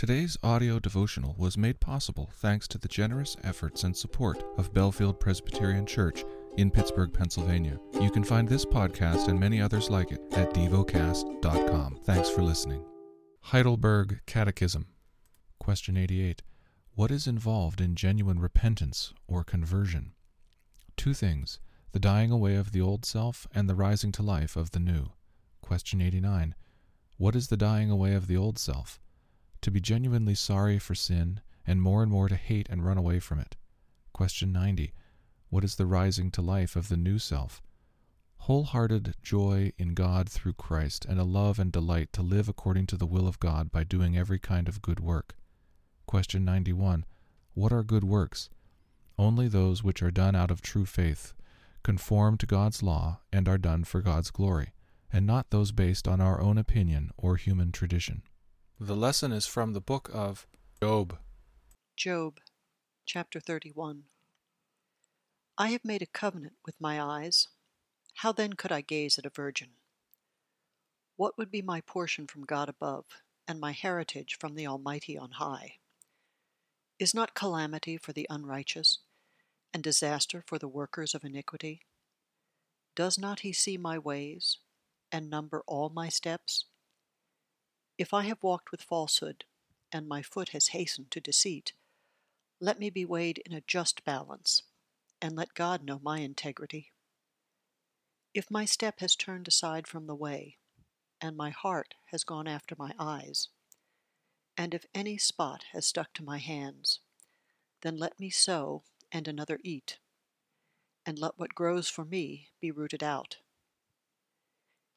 Today's audio devotional was made possible thanks to the generous efforts and support of Bellefield Presbyterian Church in Pittsburgh, Pennsylvania. You can find this podcast and many others like it at devocast.com. Thanks for listening. Heidelberg Catechism. Question 88. What is involved in genuine repentance or conversion? Two things the dying away of the old self and the rising to life of the new. Question 89. What is the dying away of the old self? To be genuinely sorry for sin, and more and more to hate and run away from it. Question 90. What is the rising to life of the new self? Wholehearted joy in God through Christ, and a love and delight to live according to the will of God by doing every kind of good work. Question 91. What are good works? Only those which are done out of true faith, conform to God's law, and are done for God's glory, and not those based on our own opinion or human tradition. The lesson is from the book of Job. Job, chapter 31. I have made a covenant with my eyes. How then could I gaze at a virgin? What would be my portion from God above, and my heritage from the Almighty on high? Is not calamity for the unrighteous, and disaster for the workers of iniquity? Does not he see my ways, and number all my steps? If I have walked with falsehood, and my foot has hastened to deceit, let me be weighed in a just balance, and let God know my integrity. If my step has turned aside from the way, and my heart has gone after my eyes, and if any spot has stuck to my hands, then let me sow and another eat, and let what grows for me be rooted out.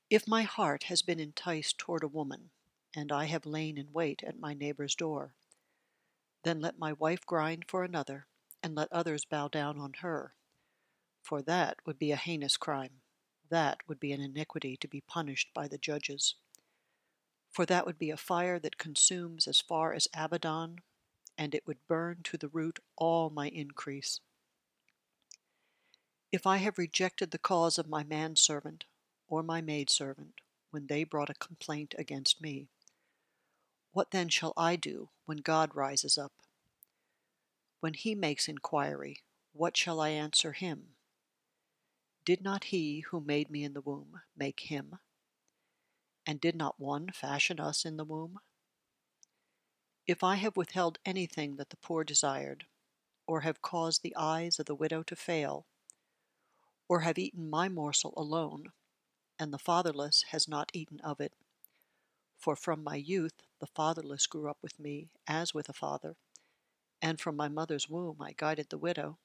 If my heart has been enticed toward a woman, and I have lain in wait at my neighbor's door. Then let my wife grind for another, and let others bow down on her. For that would be a heinous crime. That would be an iniquity to be punished by the judges. For that would be a fire that consumes as far as Abaddon, and it would burn to the root all my increase. If I have rejected the cause of my manservant or my maidservant when they brought a complaint against me, what then shall I do when God rises up? When he makes inquiry, what shall I answer him? Did not he who made me in the womb make him? And did not one fashion us in the womb? If I have withheld anything that the poor desired, or have caused the eyes of the widow to fail, or have eaten my morsel alone, and the fatherless has not eaten of it, for from my youth the fatherless grew up with me as with a father, and from my mother's womb I guided the widow.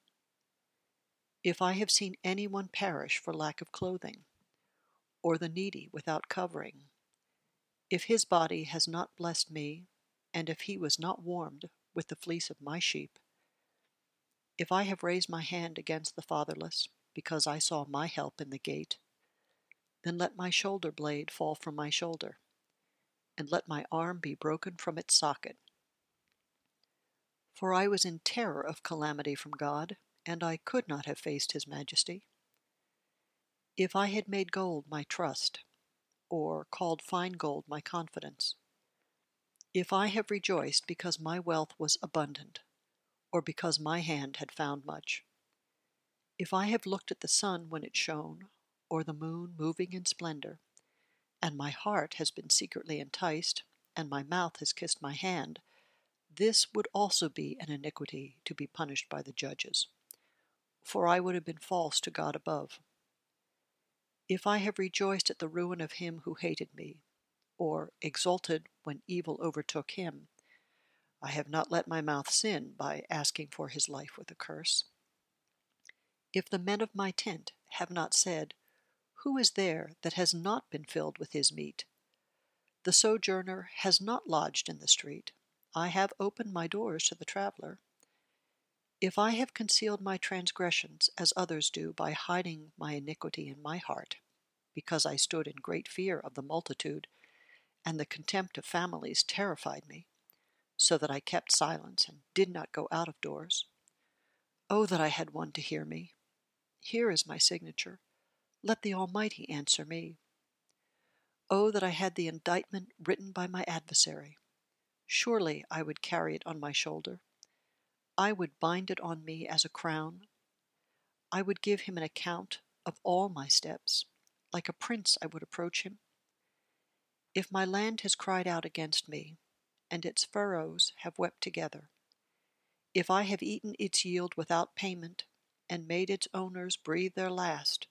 If I have seen any one perish for lack of clothing, or the needy without covering, if his body has not blessed me, and if he was not warmed with the fleece of my sheep, if I have raised my hand against the fatherless, because I saw my help in the gate, then let my shoulder blade fall from my shoulder and let my arm be broken from its socket. For I was in terror of calamity from God, and I could not have faced his majesty. If I had made gold my trust, or called fine gold my confidence, if I have rejoiced because my wealth was abundant, or because my hand had found much, if I have looked at the sun when it shone, or the moon moving in splendor, and my heart has been secretly enticed, and my mouth has kissed my hand, this would also be an iniquity to be punished by the judges. For I would have been false to God above. If I have rejoiced at the ruin of him who hated me, or exulted when evil overtook him, I have not let my mouth sin by asking for his life with a curse. If the men of my tent have not said, who is there that has not been filled with his meat? The sojourner has not lodged in the street. I have opened my doors to the traveler. If I have concealed my transgressions as others do by hiding my iniquity in my heart, because I stood in great fear of the multitude, and the contempt of families terrified me, so that I kept silence and did not go out of doors. Oh, that I had one to hear me! Here is my signature. Let the Almighty answer me. Oh, that I had the indictment written by my adversary. Surely I would carry it on my shoulder. I would bind it on me as a crown. I would give him an account of all my steps. Like a prince, I would approach him. If my land has cried out against me, and its furrows have wept together, if I have eaten its yield without payment, and made its owners breathe their last,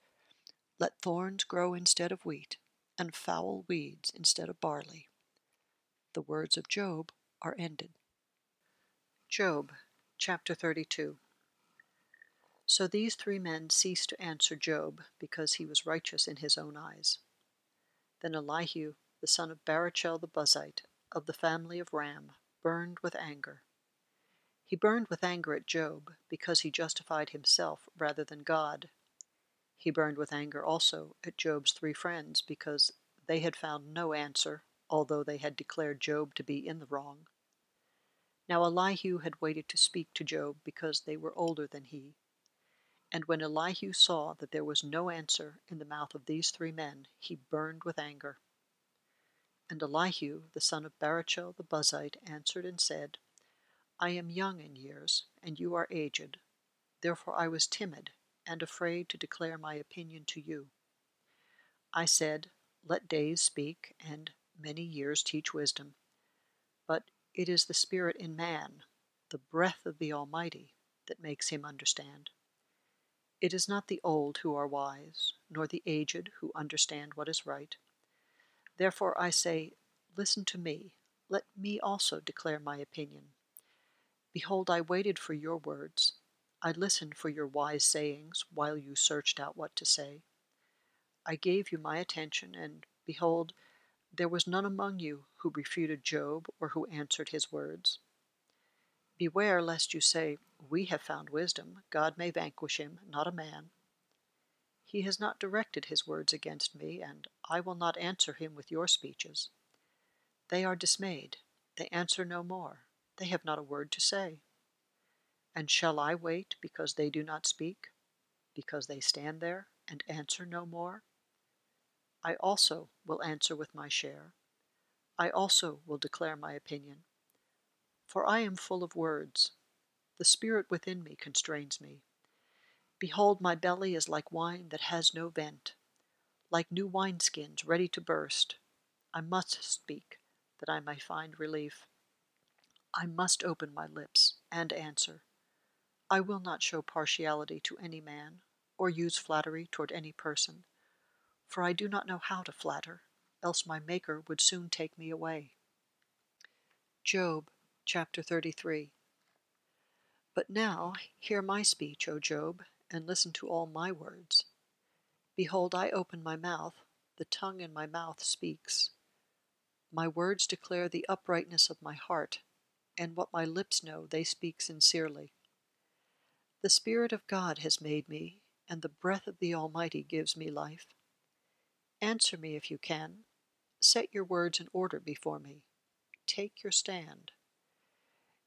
let thorns grow instead of wheat, and foul weeds instead of barley the words of Job are ended. Job chapter 32 So these three men ceased to answer Job because he was righteous in his own eyes. Then Elihu, the son of Barachel the Buzite, of the family of Ram, burned with anger. He burned with anger at Job because he justified himself rather than God. He burned with anger also at Job's three friends because they had found no answer although they had declared Job to be in the wrong. Now Elihu had waited to speak to Job because they were older than he. And when Elihu saw that there was no answer in the mouth of these three men, he burned with anger. And Elihu, the son of Barachel the Buzite, answered and said, I am young in years, and you are aged. Therefore I was timid and afraid to declare my opinion to you. I said, Let days speak, and many years teach wisdom. But it is the Spirit in man, the breath of the Almighty, that makes him understand. It is not the old who are wise, nor the aged who understand what is right. Therefore I say, Listen to me, let me also declare my opinion. Behold, I waited for your words. I listened for your wise sayings while you searched out what to say. I gave you my attention, and behold, there was none among you who refuted Job or who answered his words. Beware lest you say, We have found wisdom, God may vanquish him, not a man. He has not directed his words against me, and I will not answer him with your speeches. They are dismayed, they answer no more, they have not a word to say. And shall I wait because they do not speak, because they stand there and answer no more? I also will answer with my share. I also will declare my opinion. For I am full of words. The spirit within me constrains me. Behold, my belly is like wine that has no vent, like new wineskins ready to burst. I must speak, that I may find relief. I must open my lips and answer. I will not show partiality to any man, or use flattery toward any person for I do not know how to flatter, else my Maker would soon take me away. Job chapter 33 But now hear my speech, O Job, and listen to all my words. Behold, I open my mouth, the tongue in my mouth speaks. My words declare the uprightness of my heart, and what my lips know they speak sincerely. The Spirit of God has made me, and the breath of the Almighty gives me life. Answer me if you can. Set your words in order before me. Take your stand.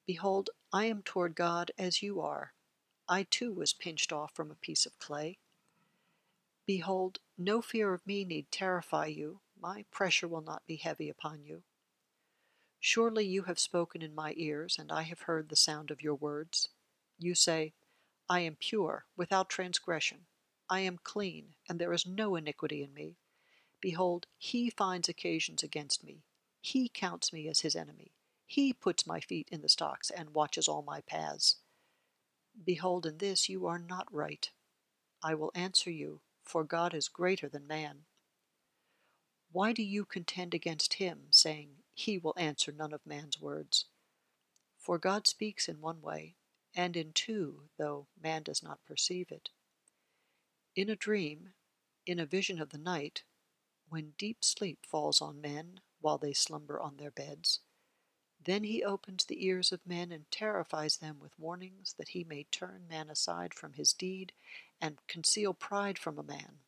Behold, I am toward God as you are. I too was pinched off from a piece of clay. Behold, no fear of me need terrify you. My pressure will not be heavy upon you. Surely you have spoken in my ears, and I have heard the sound of your words. You say, I am pure, without transgression. I am clean, and there is no iniquity in me. Behold, he finds occasions against me. He counts me as his enemy. He puts my feet in the stocks and watches all my paths. Behold, in this you are not right. I will answer you, for God is greater than man. Why do you contend against him, saying, He will answer none of man's words? For God speaks in one way, and in two, though man does not perceive it. In a dream, in a vision of the night, when deep sleep falls on men while they slumber on their beds, then he opens the ears of men and terrifies them with warnings that he may turn man aside from his deed and conceal pride from a man.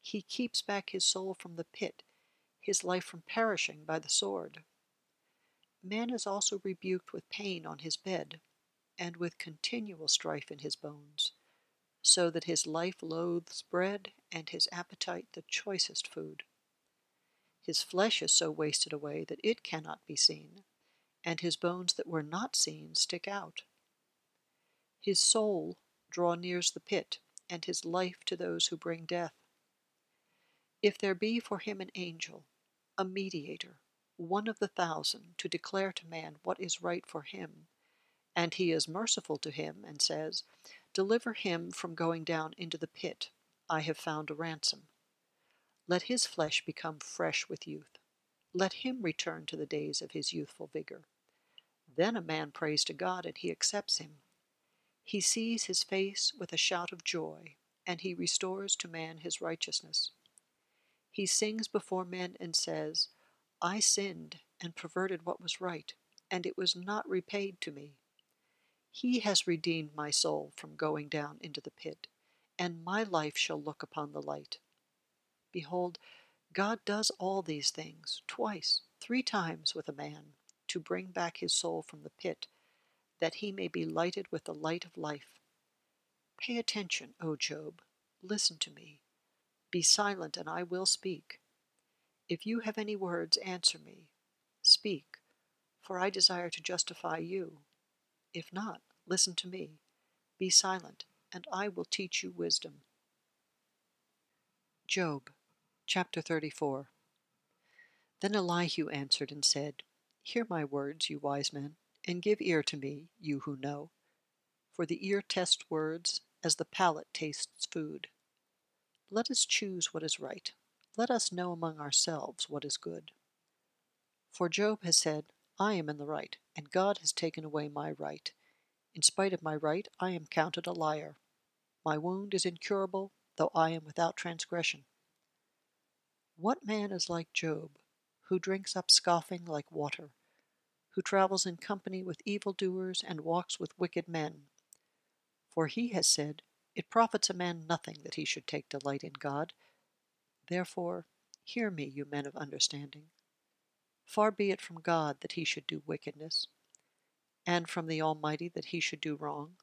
He keeps back his soul from the pit, his life from perishing by the sword. Man is also rebuked with pain on his bed, and with continual strife in his bones, so that his life loathes bread and his appetite the choicest food. His flesh is so wasted away that it cannot be seen, and his bones that were not seen stick out. His soul draw nears the pit, and his life to those who bring death. If there be for him an angel, a mediator, one of the thousand, to declare to man what is right for him, and he is merciful to him, and says, Deliver him from going down into the pit, I have found a ransom. Let his flesh become fresh with youth. Let him return to the days of his youthful vigor. Then a man prays to God, and he accepts him. He sees his face with a shout of joy, and he restores to man his righteousness. He sings before men and says, I sinned and perverted what was right, and it was not repaid to me. He has redeemed my soul from going down into the pit, and my life shall look upon the light. Behold, God does all these things twice, three times with a man, to bring back his soul from the pit that he may be lighted with the light of life. Pay attention, O Job, listen to me. Be silent, and I will speak. If you have any words, answer me. Speak, for I desire to justify you. If not, listen to me. Be silent, and I will teach you wisdom. Job chapter 34 Then Elihu answered and said, Hear my words, you wise men and give ear to me, you who know. For the ear tests words as the palate tastes food. Let us choose what is right. Let us know among ourselves what is good. For Job has said, I am in the right, and God has taken away my right. In spite of my right, I am counted a liar. My wound is incurable, though I am without transgression. What man is like Job, who drinks up scoffing like water? who travels in company with evildoers and walks with wicked men. For he has said, It profits a man nothing that he should take delight in God. Therefore, hear me, you men of understanding. Far be it from God that he should do wickedness, and from the Almighty that he should do wrong.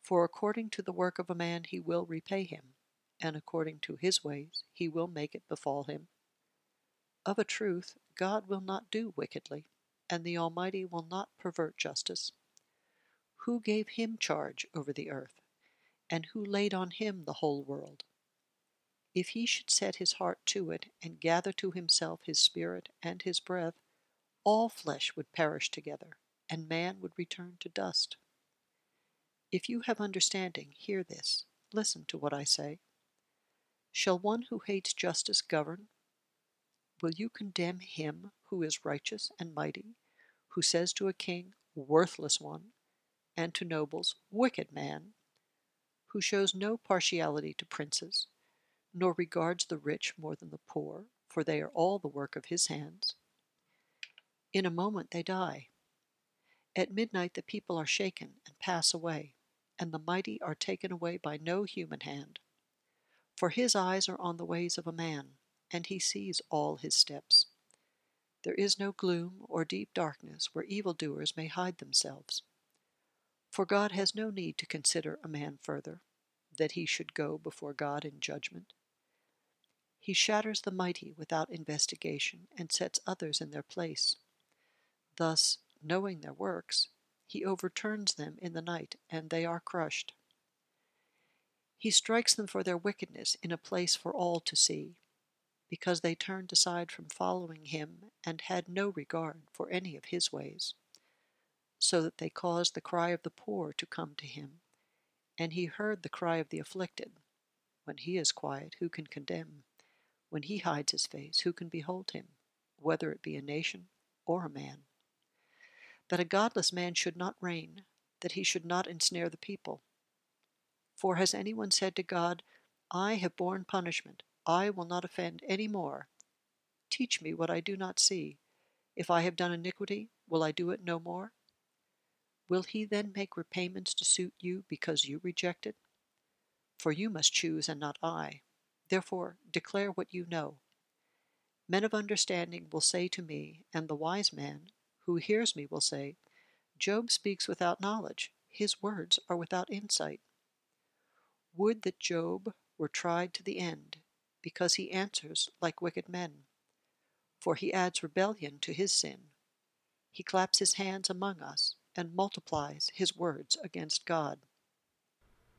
For according to the work of a man he will repay him, and according to his ways he will make it befall him. Of a truth, God will not do wickedly and the Almighty will not pervert justice. Who gave him charge over the earth, and who laid on him the whole world? If he should set his heart to it, and gather to himself his spirit and his breath, all flesh would perish together, and man would return to dust. If you have understanding, hear this. Listen to what I say. Shall one who hates justice govern? Will you condemn him who is righteous and mighty, who says to a king, Worthless one, and to nobles, Wicked man, who shows no partiality to princes, nor regards the rich more than the poor, for they are all the work of his hands. In a moment they die. At midnight the people are shaken and pass away, and the mighty are taken away by no human hand. For his eyes are on the ways of a man, and he sees all his steps. There is no gloom or deep darkness where evildoers may hide themselves. For God has no need to consider a man further, that he should go before God in judgment. He shatters the mighty without investigation and sets others in their place. Thus, knowing their works, he overturns them in the night, and they are crushed. He strikes them for their wickedness in a place for all to see because they turned aside from following him and had no regard for any of his ways, so that they caused the cry of the poor to come to him, and he heard the cry of the afflicted. When he is quiet, who can condemn? When he hides his face, who can behold him, whether it be a nation or a man? That a godless man should not reign, that he should not ensnare the people. For has anyone said to God, I have borne punishment, I will not offend any more. Teach me what I do not see. If I have done iniquity, will I do it no more? Will he then make repayments to suit you because you reject it? For you must choose and not I. Therefore, declare what you know. Men of understanding will say to me, and the wise man who hears me will say, Job speaks without knowledge, his words are without insight. Would that Job were tried to the end, because he answers like wicked men. For he adds rebellion to his sin. he claps his hands among us and multiplies his words against God.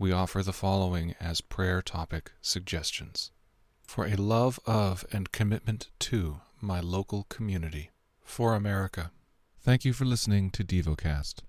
We offer the following as prayer topic suggestions for a love of and commitment to my local community, for America. Thank you for listening to DevoCast.